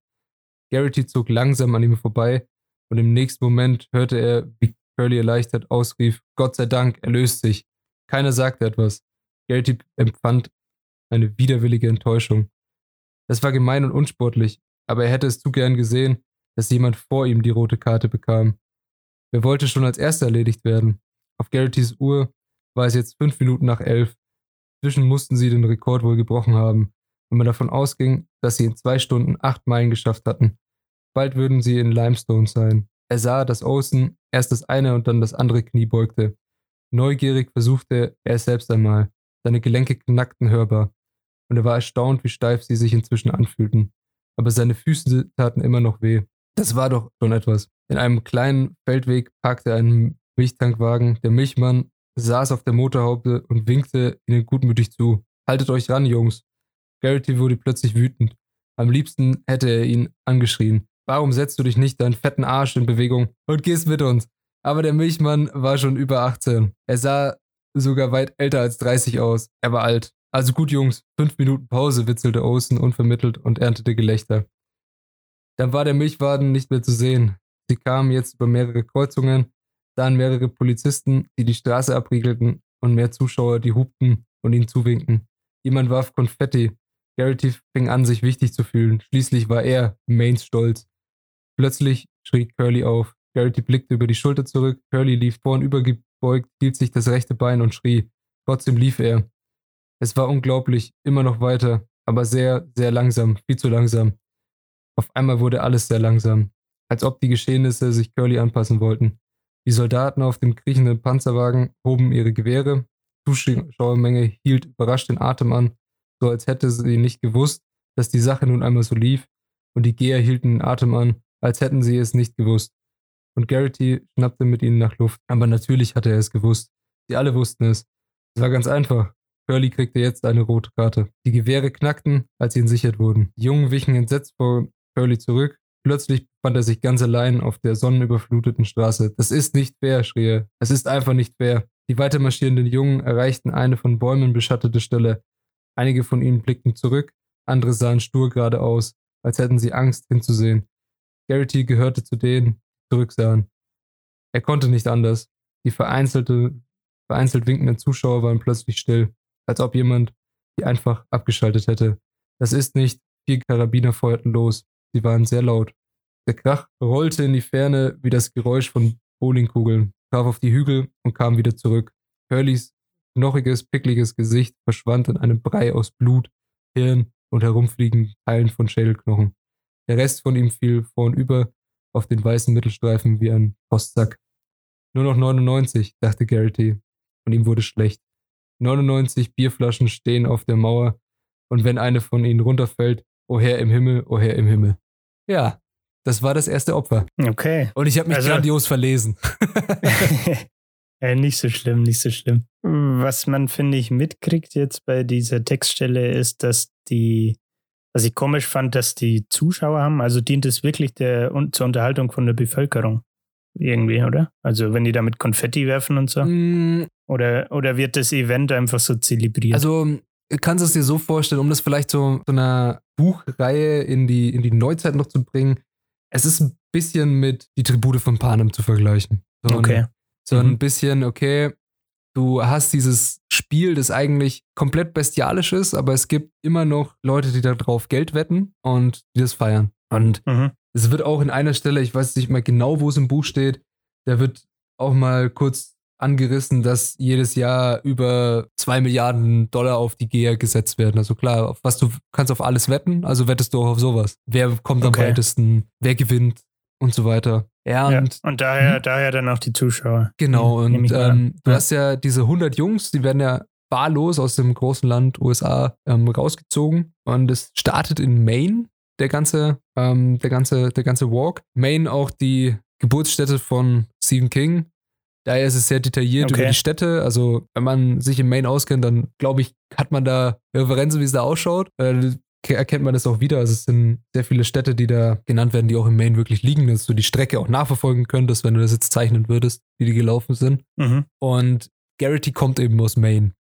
Garrity zog langsam an ihm vorbei, und im nächsten Moment hörte er, wie Curly erleichtert ausrief, Gott sei Dank, er löst sich. Keiner sagte etwas. Garrity empfand eine widerwillige Enttäuschung. Das war gemein und unsportlich, aber er hätte es zu gern gesehen, dass jemand vor ihm die rote Karte bekam. Wer wollte schon als erster erledigt werden? Auf Garrittys Uhr war es jetzt fünf Minuten nach elf. Zwischen mussten sie den Rekord wohl gebrochen haben, wenn man davon ausging, dass sie in zwei Stunden acht Meilen geschafft hatten. Bald würden sie in Limestone sein. Er sah, dass Olsen erst das eine und dann das andere Knie beugte. Neugierig versuchte er es selbst einmal. Seine Gelenke knackten hörbar, und er war erstaunt, wie steif sie sich inzwischen anfühlten. Aber seine Füße taten immer noch weh. Das war doch schon etwas. In einem kleinen Feldweg parkte ein Milchtankwagen. Der Milchmann saß auf der Motorhaube und winkte ihnen gutmütig zu. Haltet euch ran, Jungs. Garrity wurde plötzlich wütend. Am liebsten hätte er ihn angeschrien. Warum setzt du dich nicht deinen fetten Arsch in Bewegung und gehst mit uns? Aber der Milchmann war schon über 18. Er sah sogar weit älter als 30 aus. Er war alt. Also gut, Jungs, fünf Minuten Pause, witzelte Olsen unvermittelt und erntete Gelächter. Dann war der Milchwaden nicht mehr zu sehen. Sie kamen jetzt über mehrere Kreuzungen, sahen mehrere Polizisten, die die Straße abriegelten und mehr Zuschauer, die hupten und ihnen zuwinkten. Jemand warf Konfetti. Garrity fing an, sich wichtig zu fühlen. Schließlich war er Mains Stolz. Plötzlich schrie Curly auf. Garrity blickte über die Schulter zurück. Curly lief vornübergebeugt, hielt sich das rechte Bein und schrie. Trotzdem lief er. Es war unglaublich, immer noch weiter, aber sehr, sehr langsam, viel zu langsam. Auf einmal wurde alles sehr langsam, als ob die Geschehnisse sich Curly anpassen wollten. Die Soldaten auf dem kriechenden Panzerwagen hoben ihre Gewehre. Zuschauermenge hielt überrascht den Atem an, so als hätte sie nicht gewusst, dass die Sache nun einmal so lief, und die Geher hielten den Atem an, als hätten sie es nicht gewusst. Und Garrity schnappte mit ihnen nach Luft, aber natürlich hatte er es gewusst. Sie alle wussten es. Es war ganz einfach. Curly kriegte jetzt eine rote Karte. Die Gewehre knackten, als sie entsichert wurden. Die Jungen wichen entsetzt vor Curly zurück. Plötzlich befand er sich ganz allein auf der sonnenüberfluteten Straße. Das ist nicht fair, schrie er. Es ist einfach nicht fair. Die weitermarschierenden Jungen erreichten eine von Bäumen beschattete Stelle. Einige von ihnen blickten zurück, andere sahen stur geradeaus, als hätten sie Angst hinzusehen. Garrity gehörte zu denen, die zurücksahen. Er konnte nicht anders. Die vereinzelte, vereinzelt winkenden Zuschauer waren plötzlich still als ob jemand die einfach abgeschaltet hätte. Das ist nicht, vier Karabiner feuerten los. Sie waren sehr laut. Der Krach rollte in die Ferne wie das Geräusch von Bowlingkugeln, traf auf die Hügel und kam wieder zurück. Hurleys knochiges, pickliges Gesicht verschwand in einem Brei aus Blut, Hirn und herumfliegenden Teilen von Schädelknochen. Der Rest von ihm fiel vornüber auf den weißen Mittelstreifen wie ein Postsack. Nur noch 99, dachte Garrity, und ihm wurde schlecht. 99 Bierflaschen stehen auf der Mauer und wenn eine von ihnen runterfällt, o Herr im Himmel, o Herr im Himmel. Ja, das war das erste Opfer. Okay. Und ich habe mich Also- grandios verlesen. äh, nicht so schlimm, nicht so schlimm. Was man, finde ich, mitkriegt jetzt bei dieser Textstelle ist, dass die, was ich komisch fand, dass die Zuschauer haben, also dient es wirklich der, un- zur Unterhaltung von der Bevölkerung. Irgendwie, oder? Also wenn die damit Konfetti werfen und so. Mm, Oder, oder wird das Event einfach so zelebriert? Also kannst du es dir so vorstellen, um das vielleicht so so einer Buchreihe in die, in die Neuzeit noch zu bringen, es ist ein bisschen mit die Tribute von Panem zu vergleichen. So okay. So ein Mhm. bisschen, okay, du hast dieses Spiel, das eigentlich komplett bestialisch ist, aber es gibt immer noch Leute, die darauf Geld wetten und die das feiern. Und Mhm. es wird auch in einer Stelle, ich weiß nicht mal genau, wo es im Buch steht, da wird auch mal kurz angerissen, dass jedes Jahr über zwei Milliarden Dollar auf die Geher gesetzt werden. Also klar, auf was du kannst auf alles wetten, also wettest du auch auf sowas. Wer kommt am Okay. weitesten, wer gewinnt und so weiter. Ja, Ja. und Und daher, Mhm. daher dann auch die Zuschauer. Genau, Hm, und ähm, du Ja. hast ja diese 100 Jungs, die werden ja wahllos aus dem großen Land USA ähm, rausgezogen und es startet in Maine, der ganze, ähm, der ganze, der ganze Walk. Maine auch die Geburtsstätte von Stephen King. Daher ist es sehr detailliert Okay. über die Städte. Also, wenn man sich in Maine auskennt, dann glaube ich, hat man da Referenzen, wie es da ausschaut. Äh, erkennt man das auch wieder. Also es sind sehr viele Städte, die da genannt werden, die auch in Maine wirklich liegen, dass du die Strecke auch nachverfolgen könntest, wenn du das jetzt zeichnen würdest, wie die gelaufen sind. Mhm. Und Garrity kommt eben aus Maine.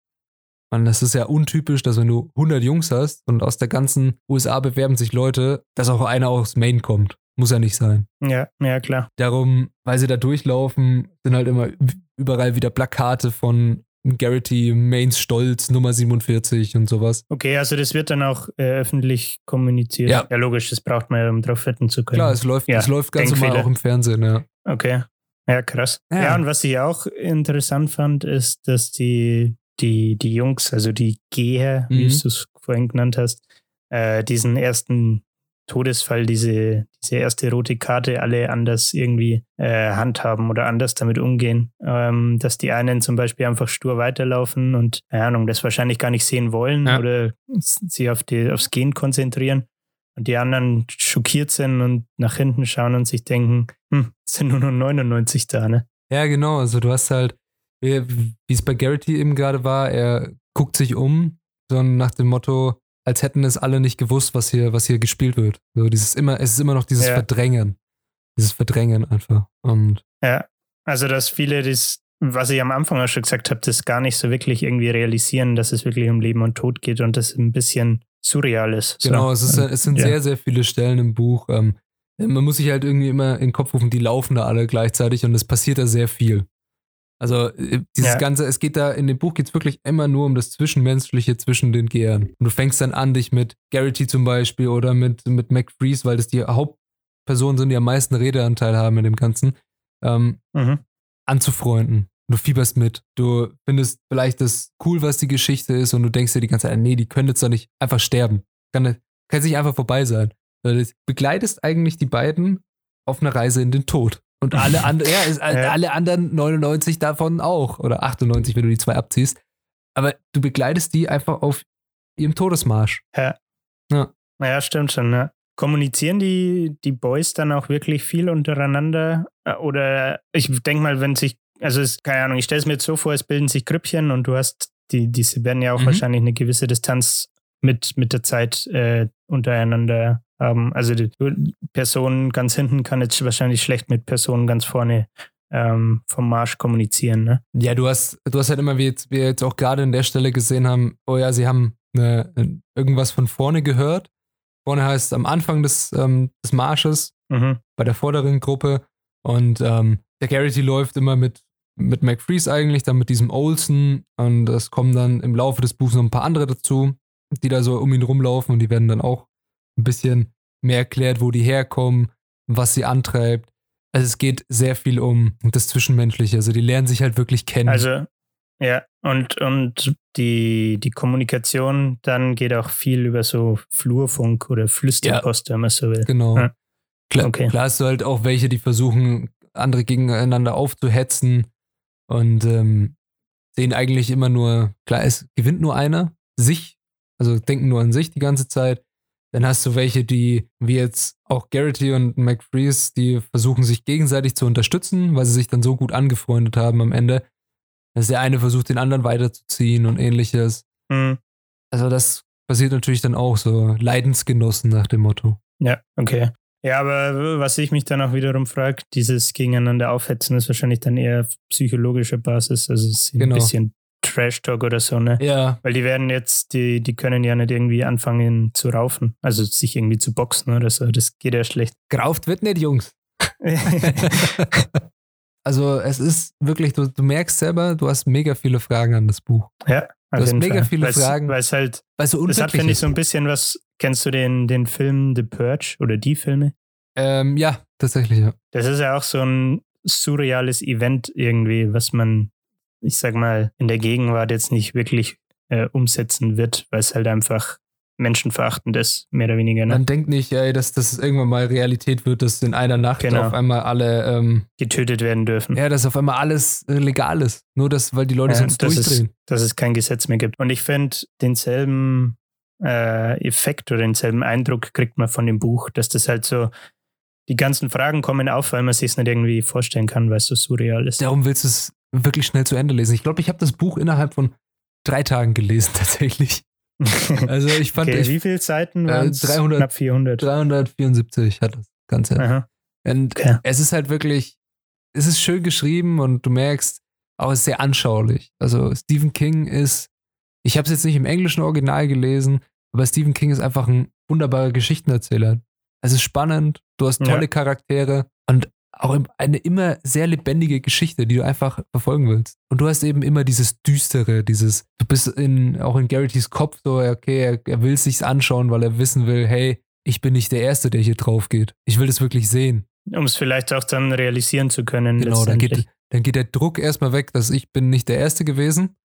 Und das ist ja untypisch, dass wenn du 100 Jungs hast und aus der ganzen USA bewerben sich Leute, dass auch einer aus Maine kommt. Muss ja nicht sein. Ja, ja, klar. Darum, weil sie da durchlaufen, sind halt immer überall wieder Plakate von Garrity, Maines Stolz, Nummer 47 und sowas. Okay, also das wird dann auch äh, öffentlich kommuniziert. Ja. ja, logisch, das braucht man ja, um drauf wetten zu können. Klar, es läuft, Ja, es läuft ganz normal auch im Fernsehen, ja. Okay. Ja, krass. Ja. Ja. und was ich auch interessant fand, ist, dass die, die, die Jungs, also die Geher, wie Mhm. du es vorhin genannt hast, äh, diesen ersten Todesfall, diese, diese erste rote Karte alle anders irgendwie äh, handhaben oder anders damit umgehen. Ähm, dass die einen zum Beispiel einfach stur weiterlaufen und, keine Ahnung, das wahrscheinlich gar nicht sehen wollen Ja. oder sich auf die, aufs Gehen konzentrieren. Und die anderen schockiert sind und nach hinten schauen und sich denken, hm, es sind nur noch 99 da, ne? Ja, genau. Also du hast halt, wie wie es bei Garrity eben gerade war, er guckt sich um so nach dem Motto, als hätten es alle nicht gewusst, was hier, was hier gespielt wird. So dieses immer, es ist immer noch dieses Ja. Verdrängen. Dieses Verdrängen einfach. Und Ja, also dass viele das, was ich am Anfang auch schon gesagt habe, das gar nicht so wirklich irgendwie realisieren, dass es wirklich um Leben und Tod geht und das ein bisschen surreal ist. So. Genau, es, ist, es sind Ja. sehr, sehr viele Stellen im Buch. Ähm, man muss sich halt irgendwie immer in den Kopf rufen, die laufen da alle gleichzeitig und es passiert da sehr viel. Also äh, dieses Ja. Ganze, es geht da, in dem Buch geht es wirklich immer nur um das Zwischenmenschliche zwischen den Gehern. Und du fängst dann an, dich mit Garrity zum Beispiel oder mit, mit McFreeze, weil das die Hauptpersonen sind, die am meisten Redeanteil haben in dem Ganzen, ähm, Mhm. anzufreunden. Du fieberst mit. Du findest vielleicht das cool, was die Geschichte ist und du denkst dir die ganze Zeit, nee, die können jetzt doch nicht einfach sterben. Kann, kann nicht einfach vorbei sein. Du begleitest eigentlich die beiden auf einer Reise in den Tod. Und alle, and ja, ist, Ja. alle anderen 99 davon auch. Oder 98, wenn du die zwei abziehst. Aber du begleitest die einfach auf ihrem Todesmarsch. Naja, stimmt schon. Ja. Kommunizieren die, die Boys dann auch wirklich viel untereinander? Äh, Oder ich denke mal, wenn sich, also es, keine Ahnung, ich stelle es mir jetzt so vor, es bilden sich Grüppchen und du hast, die, diese werden ja auch Mhm. wahrscheinlich eine gewisse Distanz mit, mit der Zeit äh, untereinander haben. Also die Person ganz hinten kann jetzt wahrscheinlich schlecht mit Personen ganz vorne ähm, vom Marsch kommunizieren. Ne? Ja, du hast, du hast halt immer, wie jetzt, wir jetzt auch gerade an der Stelle gesehen haben, oh ja, sie haben eine, irgendwas von vorne gehört. Vorne heißt am Anfang des, ähm, des Marsches, Mhm. bei der vorderen Gruppe. Und ähm, der Garrity läuft immer mit, mit McFreeze eigentlich, dann mit diesem Olsen. Und es kommen dann im Laufe des Buchs noch ein paar andere dazu, die da so um ihn rumlaufen und die werden dann auch ein bisschen mehr erklärt, wo die herkommen, was sie antreibt. Also es geht sehr viel um das Zwischenmenschliche. Also die lernen sich halt wirklich kennen. Also, ja, und, und die, die Kommunikation dann geht auch viel über so Flurfunk oder Flüsterpost, wenn man so will. Genau. Ja. Klar, Okay. klar hast du halt auch welche, die versuchen, andere gegeneinander aufzuhetzen und ähm, sehen eigentlich immer nur, klar, es gewinnt nur einer, sich, also denken nur an sich die ganze Zeit. Dann hast du welche, die, wie jetzt auch Garrity und McFreeze, die versuchen sich gegenseitig zu unterstützen, weil sie sich dann so gut angefreundet haben am Ende, dass der eine versucht, den anderen weiterzuziehen und ähnliches. Hm, Also das passiert natürlich dann auch so Leidensgenossen nach dem Motto. ja, okay. Ja, aber was ich mich dann auch wiederum frage, dieses Gegeneinander aufhetzen ist wahrscheinlich dann eher auf psychologischer Basis, also es ist Genau. ein bisschen Trash-Talk oder so, ne? Ja, Weil die werden jetzt, die, die können ja nicht irgendwie anfangen zu raufen, also sich irgendwie zu boxen oder so, das geht ja schlecht. Gerauft wird nicht, Jungs. also es ist wirklich, du, du merkst selber, du hast mega viele Fragen an das Buch. ja, Du hast mega Fall. viele Weil's- Fragen. Weil es halt Weil so Das hat, finde ich, so ein bisschen was. Kennst du den, den Film The Purge oder die Filme? ähm, ja, tatsächlich, ja. Das ist ja auch so ein surreales Event irgendwie, was man, ich sag mal, in der Gegenwart jetzt nicht wirklich äh, umsetzen wird, weil es halt einfach menschenverachtend ist, mehr oder weniger. Ne? Man denkt nicht, ey, dass das irgendwann mal Realität wird, dass in einer Nacht Genau. auf einmal alle, ähm, Getötet werden dürfen. ja, dass auf einmal alles äh, legal ist. Nur das, weil die Leute Ja, sonst durchdrehen. dass es kein Gesetz mehr gibt. Und ich finde, denselben äh, Effekt oder denselben Eindruck kriegt man von dem Buch, dass das halt so, die ganzen Fragen kommen auf, weil man sich es nicht irgendwie vorstellen kann, weil es so surreal ist. Darum willst du es wirklich schnell zu Ende lesen. Ich glaube, ich habe das Buch innerhalb von drei Tagen gelesen, tatsächlich. Also ich fand, okay, ich, wie viele Seiten Äh, waren es? 300. Knapp 400. 374 hat das Ganze. Aha. Und Okay. es ist halt wirklich, es ist schön geschrieben und du merkst, auch es ist sehr anschaulich. Also Stephen King ist, ich habe es jetzt nicht im englischen Original gelesen, aber Stephen King ist einfach ein wunderbarer Geschichtenerzähler. Es ist spannend, du hast tolle Ja. Charaktere und auch eine immer sehr lebendige Geschichte, die du einfach verfolgen willst. Und du hast eben immer dieses Düstere, dieses, du bist in, auch in Garrity's Kopf so, okay, er, er will es sich anschauen, weil er wissen will, hey, ich bin nicht der Erste, der hier drauf geht. Ich will das wirklich sehen. Um es vielleicht auch dann realisieren zu können. Genau, dann geht, dann geht der Druck erstmal weg, dass ich bin nicht der Erste gewesen,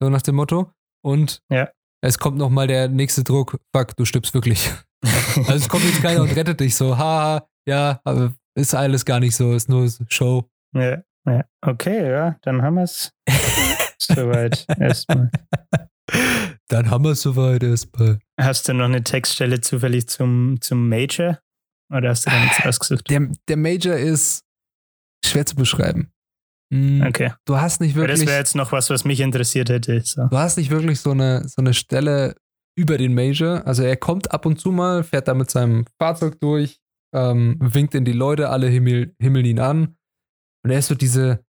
so nach dem Motto. Und Ja. es kommt nochmal der nächste Druck, fuck, du stirbst wirklich. Also es kommt jetzt keiner und rettet dich so, haha, ja, aber ist alles gar nicht so, ist nur Show. ja, ja. Okay, ja, dann haben wir es. Soweit erstmal. Dann haben wir es soweit erstmal. Hast du noch eine Textstelle zufällig zum, zum Major? Oder hast du da nichts rausgesucht? Der, der Major ist schwer zu beschreiben. Mm, Okay. Du hast nicht wirklich. das wäre jetzt noch was, was mich interessiert hätte. So. Du hast nicht wirklich so eine, so eine Stelle über den Major. Also er kommt ab und zu mal, fährt da mit seinem Fahrzeug durch, ähm, winkt in die Leute, alle himmel, himmeln ihn an. Und er ist so diese,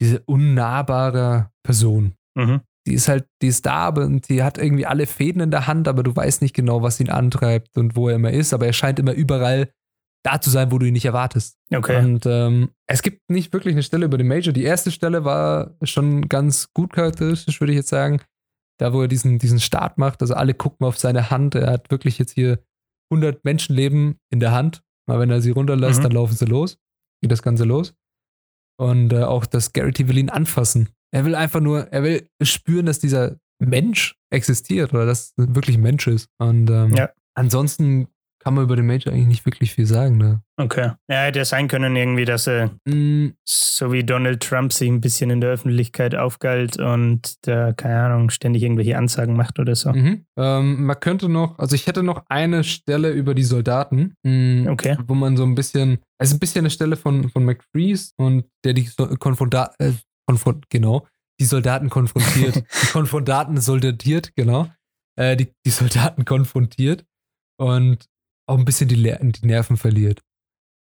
diese unnahbare Person. Mhm. Die ist halt, die ist da aber und die hat irgendwie alle Fäden in der Hand, aber du weißt nicht genau, was ihn antreibt und wo er immer ist. Aber er scheint immer überall da zu sein, wo du ihn nicht erwartest. Okay. Und ähm, es gibt nicht wirklich eine Stelle über den Major. Die erste Stelle war schon ganz gut charakteristisch, würde ich jetzt sagen. Da, wo er diesen, diesen Start macht. Also alle gucken auf seine Hand. Er hat wirklich jetzt hier 100 Menschenleben in der Hand. Mal wenn er sie runterlässt, Mhm. dann laufen sie los. Geht das Ganze los. Und äh, auch das Garrity will ihn anfassen. Er will einfach nur, er will spüren, dass dieser Mensch existiert oder dass es wirklich ein Mensch ist. Und ähm, Ja. ansonsten kann man über den Major eigentlich nicht wirklich viel sagen. Ne? Okay. Ja, hätte ja sein können, irgendwie, dass er Mm, so wie Donald Trump sich ein bisschen in der Öffentlichkeit aufgalt und da, keine Ahnung, ständig irgendwelche Ansagen macht oder so. Mhm. Ähm, man könnte noch, also ich hätte noch eine Stelle über die Soldaten, mh, Okay. wo man so ein bisschen, also ein bisschen eine Stelle von, von McFreeze und der die so äh, konfront, genau, die Soldaten konfrontiert, die Konfrontaten soldatiert, genau, äh, die, die Soldaten konfrontiert und auch ein bisschen die, Le- die Nerven verliert.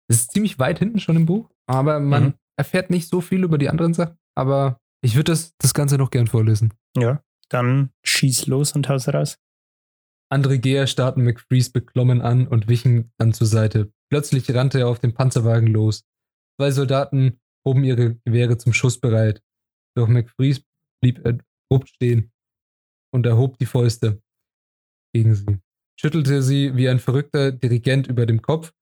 Das ist ziemlich weit hinten schon im Buch, aber man Mhm. erfährt nicht so viel über die anderen Sachen, aber ich würde das, das Ganze noch gern vorlesen. Ja, dann schieß los und haus raus. Andere Geher starrten McFreeze beklommen an und wichen dann zur Seite. Plötzlich rannte er auf den Panzerwagen los. Zwei Soldaten hoben ihre Gewehre zum Schuss bereit. Doch McFreeze blieb abrupt stehen und erhob die Fäuste gegen sie. Schüttelte sie wie ein verrückter Dirigent über dem Kopf.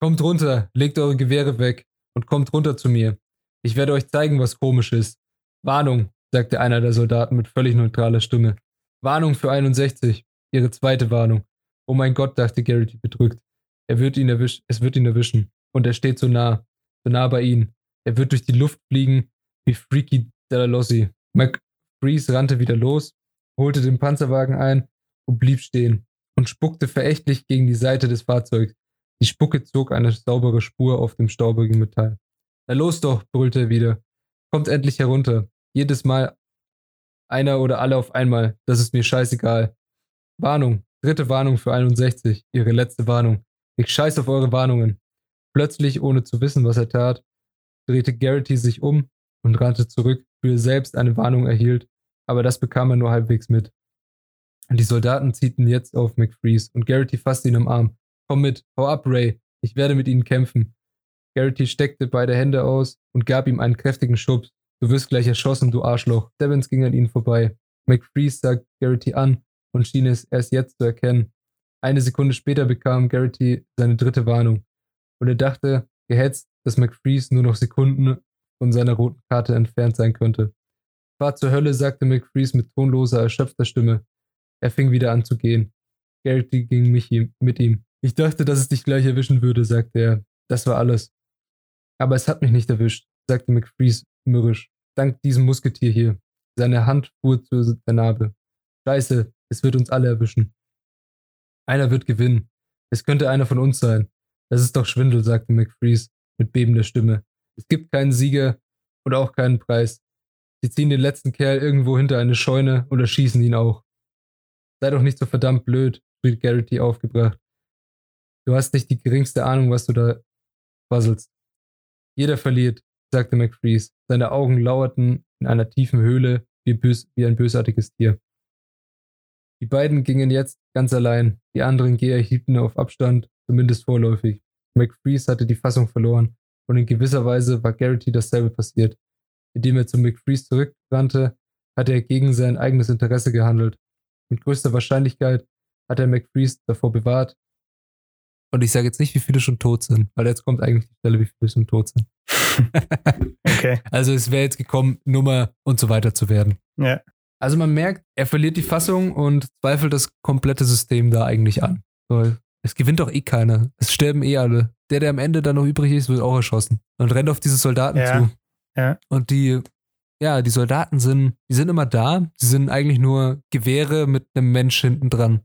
Kommt runter, legt eure Gewehre weg und kommt runter zu mir. Ich werde euch zeigen, was komisch ist. Warnung, sagte einer der Soldaten mit völlig neutraler Stimme. Warnung für 61. Ihre zweite Warnung. Oh mein Gott, dachte Garrity bedrückt. Er wird ihn erwischen, es wird ihn erwischen. Und er steht so nah, so nah bei ihnen. Er wird durch die Luft fliegen wie Freaky Delalossi. McFreeze rannte wieder los, holte den Panzerwagen ein und blieb stehen und spuckte verächtlich gegen die Seite des Fahrzeugs. Die Spucke zog eine saubere Spur auf dem staubigen Metall. Na los doch, brüllte er wieder. Kommt endlich herunter. Jedes Mal einer oder alle auf einmal. Das ist mir scheißegal. Warnung. Dritte Warnung für 61. Ihre letzte Warnung. Ich scheiß auf eure Warnungen. Plötzlich, ohne zu wissen, was er tat, drehte Garrity sich um und rannte zurück, für er selbst eine Warnung erhielt, aber das bekam er nur halbwegs mit. Die Soldaten ziehten jetzt auf McFreeze und Garrity fasste ihn am Arm. Komm mit, hau ab, Ray. Ich werde mit ihnen kämpfen. Garrity steckte beide Hände aus und gab ihm einen kräftigen Schubs. Du wirst gleich erschossen, du Arschloch. Stebbins ging an ihnen vorbei. McFreeze sah Garrity an und schien es erst jetzt zu erkennen. Eine Sekunde später bekam Garrity seine dritte Warnung. Und er dachte, gehetzt, dass McFreeze nur noch Sekunden von seiner roten Karte entfernt sein könnte. Fahr zur Hölle, sagte McFreeze mit tonloser, erschöpfter Stimme. Er fing wieder an zu gehen. Garrity ging mich mit ihm. Ich dachte, dass es dich gleich erwischen würde, sagte er. Das war alles. Aber es hat mich nicht erwischt, sagte McFreeze mürrisch. Dank diesem Musketier hier. Seine Hand fuhr zu der Narbe. Scheiße, es wird uns alle erwischen. Einer wird gewinnen. Es könnte einer von uns sein. Das ist doch Schwindel, sagte McFreeze mit bebender Stimme. Es gibt keinen Sieger und auch keinen Preis. Sie ziehen den letzten Kerl irgendwo hinter eine Scheune oder schießen ihn auch. Sei doch nicht so verdammt blöd, schrie Garrity aufgebracht. Du hast nicht die geringste Ahnung, was du da quasselst. Jeder verliert, sagte McFreeze. Seine Augen lauerten in einer tiefen Höhle wie, bös wie ein bösartiges Tier. Die beiden gingen jetzt ganz allein. Die anderen Geher hielten auf Abstand, zumindest vorläufig. McFreeze hatte die Fassung verloren und in gewisser Weise war Garrity dasselbe passiert. Indem er zu McFreeze zurückrannte, hatte er gegen sein eigenes Interesse gehandelt. Mit größter Wahrscheinlichkeit hat er McFreeze davor bewahrt. Und ich sage jetzt nicht, wie viele schon tot sind, weil jetzt kommt eigentlich die Stelle, wie viele schon tot sind. Okay. Also es wäre jetzt gekommen, Nummer und so weiter zu werden. Ja. Also man merkt, er verliert die Fassung und zweifelt das komplette System da eigentlich an. So, es gewinnt doch eh keiner. Es sterben eh alle. Der, der am Ende dann noch übrig ist, wird auch erschossen. Und rennt auf diese Soldaten Ja. zu. Ja. Und die, ja, die Soldaten sind, die sind immer da. Sie sind eigentlich nur Gewehre mit einem Mensch hinten dran,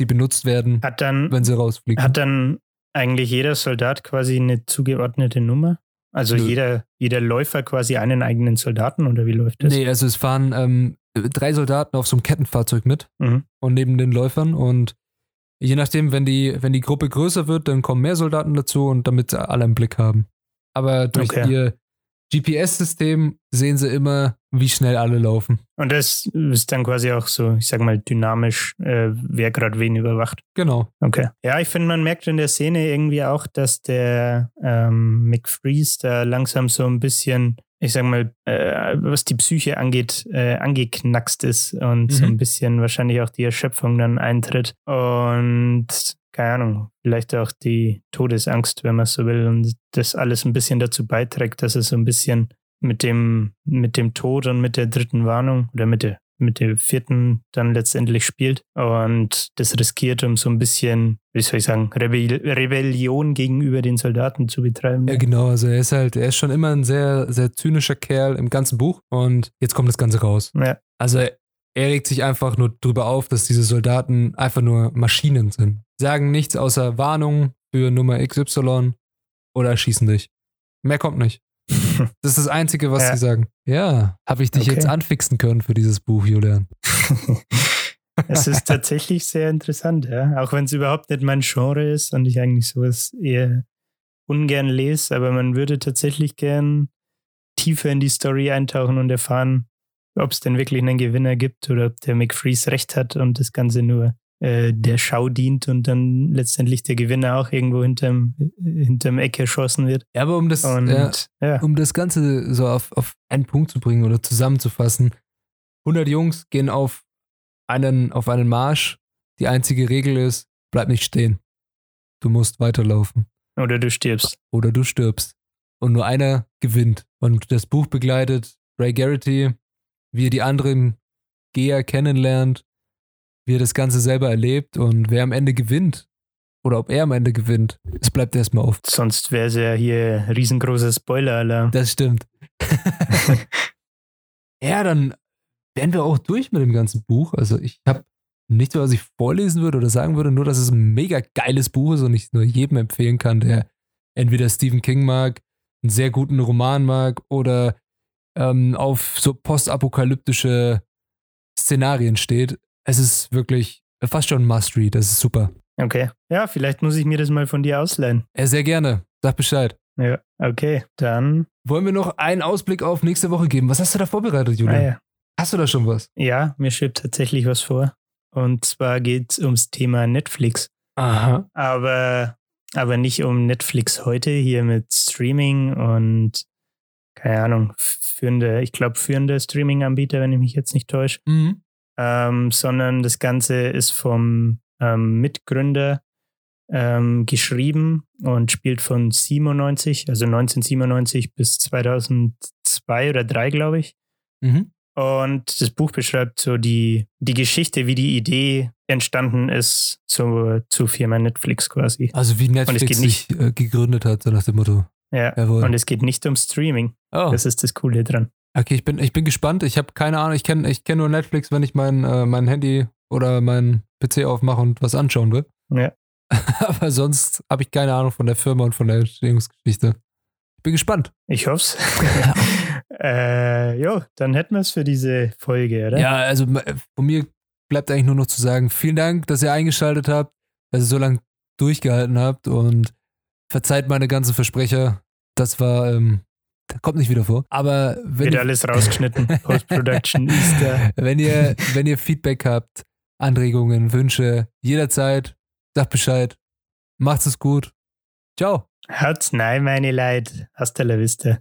die benutzt werden, Hat dann, wenn sie rausfliegen. hat dann eigentlich jeder Soldat quasi eine zugeordnete Nummer? Also Nö. jeder, jeder Läufer quasi einen eigenen Soldaten oder wie läuft das? Nee, also es fahren ähm, drei Soldaten auf so einem Kettenfahrzeug mit Mhm. und neben den Läufern und je nachdem, wenn die, wenn die Gruppe größer wird, dann kommen mehr Soldaten dazu und damit sie alle im Blick haben. Aber durch Okay. ihr GPS-System sehen sie immer, wie schnell alle laufen. Und das ist dann quasi auch so, ich sag mal, dynamisch, äh, wer gerade wen überwacht. Genau. Okay. Ja, ich finde, man merkt in der Szene irgendwie auch, dass der ähm, McFreeze da langsam so ein bisschen, ich sag mal, äh, was die Psyche angeht, äh, angeknackst ist und so Mhm. ein bisschen wahrscheinlich auch die Erschöpfung dann eintritt. Und keine Ahnung, vielleicht auch die Todesangst, wenn man so will. Und das alles ein bisschen dazu beiträgt, dass es so ein bisschen mit dem, mit dem Tod und mit der dritten Warnung oder mit der, mit der vierten dann letztendlich spielt und das riskiert, um so ein bisschen, wie soll ich sagen, Rebell Rebellion gegenüber den Soldaten zu betreiben. Ja, genau. Also er ist halt, er ist schon immer ein sehr, sehr zynischer Kerl im ganzen Buch und jetzt kommt das Ganze raus. Ja. Also er regt sich einfach nur drüber auf, dass diese Soldaten einfach nur Maschinen sind. Sagen nichts außer Warnung für Nummer XY oder schießen dich. Mehr kommt nicht. Das ist das Einzige, was Ja. sie sagen. Ja, habe ich dich Okay. jetzt anfixen können für dieses Buch, Julian. es ist tatsächlich sehr interessant, ja. Auch wenn es überhaupt nicht mein Genre ist und ich eigentlich sowas eher ungern lese, aber man würde tatsächlich gern tiefer in die Story eintauchen und erfahren, ob es denn wirklich einen Gewinner gibt oder ob der McFreeze recht hat und das Ganze nur äh, der Schau dient und dann letztendlich der Gewinner auch irgendwo hinterm, hinterm Eck erschossen wird. Ja, aber um das, Und ja, ja, um das Ganze so auf, auf einen Punkt zu bringen oder zusammenzufassen, 100 Jungs gehen auf einen, auf einen Marsch. Die einzige Regel ist, bleib nicht stehen. Du musst weiterlaufen. oder du stirbst. Oder du stirbst. Und nur einer gewinnt. Und das Buch begleitet Ray Garrity, wie er die anderen Geher kennenlernt, wie er das Ganze selber erlebt und wer am Ende gewinnt. Oder ob er am Ende gewinnt. Es bleibt erstmal auf. Sonst wäre es ja hier riesengroßer Spoiler-Alarm. Das stimmt. ja, dann wären wir auch durch mit dem ganzen Buch. Also ich habe nichts was ich vorlesen würde oder sagen würde, nur dass es ein mega geiles Buch ist und ich es nur jedem empfehlen kann, der entweder Stephen King mag, einen sehr guten Roman mag oder ähm, auf so postapokalyptische Szenarien steht. Es ist wirklich fast schon ein Must-Read. Das ist super. Okay. Ja, vielleicht muss ich mir das mal von dir ausleihen. Ja, sehr gerne. Sag Bescheid. Ja, okay. Dann. Wollen wir noch einen Ausblick auf nächste Woche geben? Was hast du da vorbereitet, Julian? Ah, ja. Hast du da schon was? ja, mir schwebt tatsächlich was vor. Und zwar geht es ums Thema Netflix. Aha. Aber, aber nicht um Netflix heute hier mit Streaming und keine Ahnung, führende, ich glaube, führende Streaming-Anbieter, wenn ich mich jetzt nicht täusche. Mhm. Ähm, sondern das Ganze ist vom ähm, Mitgründer ähm, geschrieben und spielt von 97, also 1997 bis 2002 oder 3, glaube ich. Mhm. Und das Buch beschreibt so die, die Geschichte, wie die Idee entstanden ist zur, zur Firma Netflix quasi. Also wie es Netflix geht sich äh, gegründet hat, so nach dem Motto. Ja. Jawohl. Und es geht nicht um Streaming. oh, Das ist das Coole dran. Okay, ich bin, ich bin gespannt. Ich habe keine Ahnung. Ich kenne ich kenn nur Netflix, wenn ich mein, äh, mein Handy oder mein PC aufmache und was anschauen will. Ja. Aber sonst habe ich keine Ahnung von der Firma und von der Entstehungsgeschichte. Ich bin gespannt. Ich hoffe äh, Jo, dann hätten wir es für diese Folge, oder? Ja, also von mir bleibt eigentlich nur noch zu sagen, vielen Dank, dass ihr eingeschaltet habt, dass ihr so lange durchgehalten habt und verzeiht meine ganzen Versprecher. Das war, ähm, kommt nicht wieder vor. Aber wenn Wird ihr, alles rausgeschnitten. Post-Production ist da. wenn ihr, wenn ihr Feedback habt, Anregungen, Wünsche, jederzeit, sagt Bescheid. Macht's es gut. Ciao. Hat's nein, meine Leid. Hasta la vista.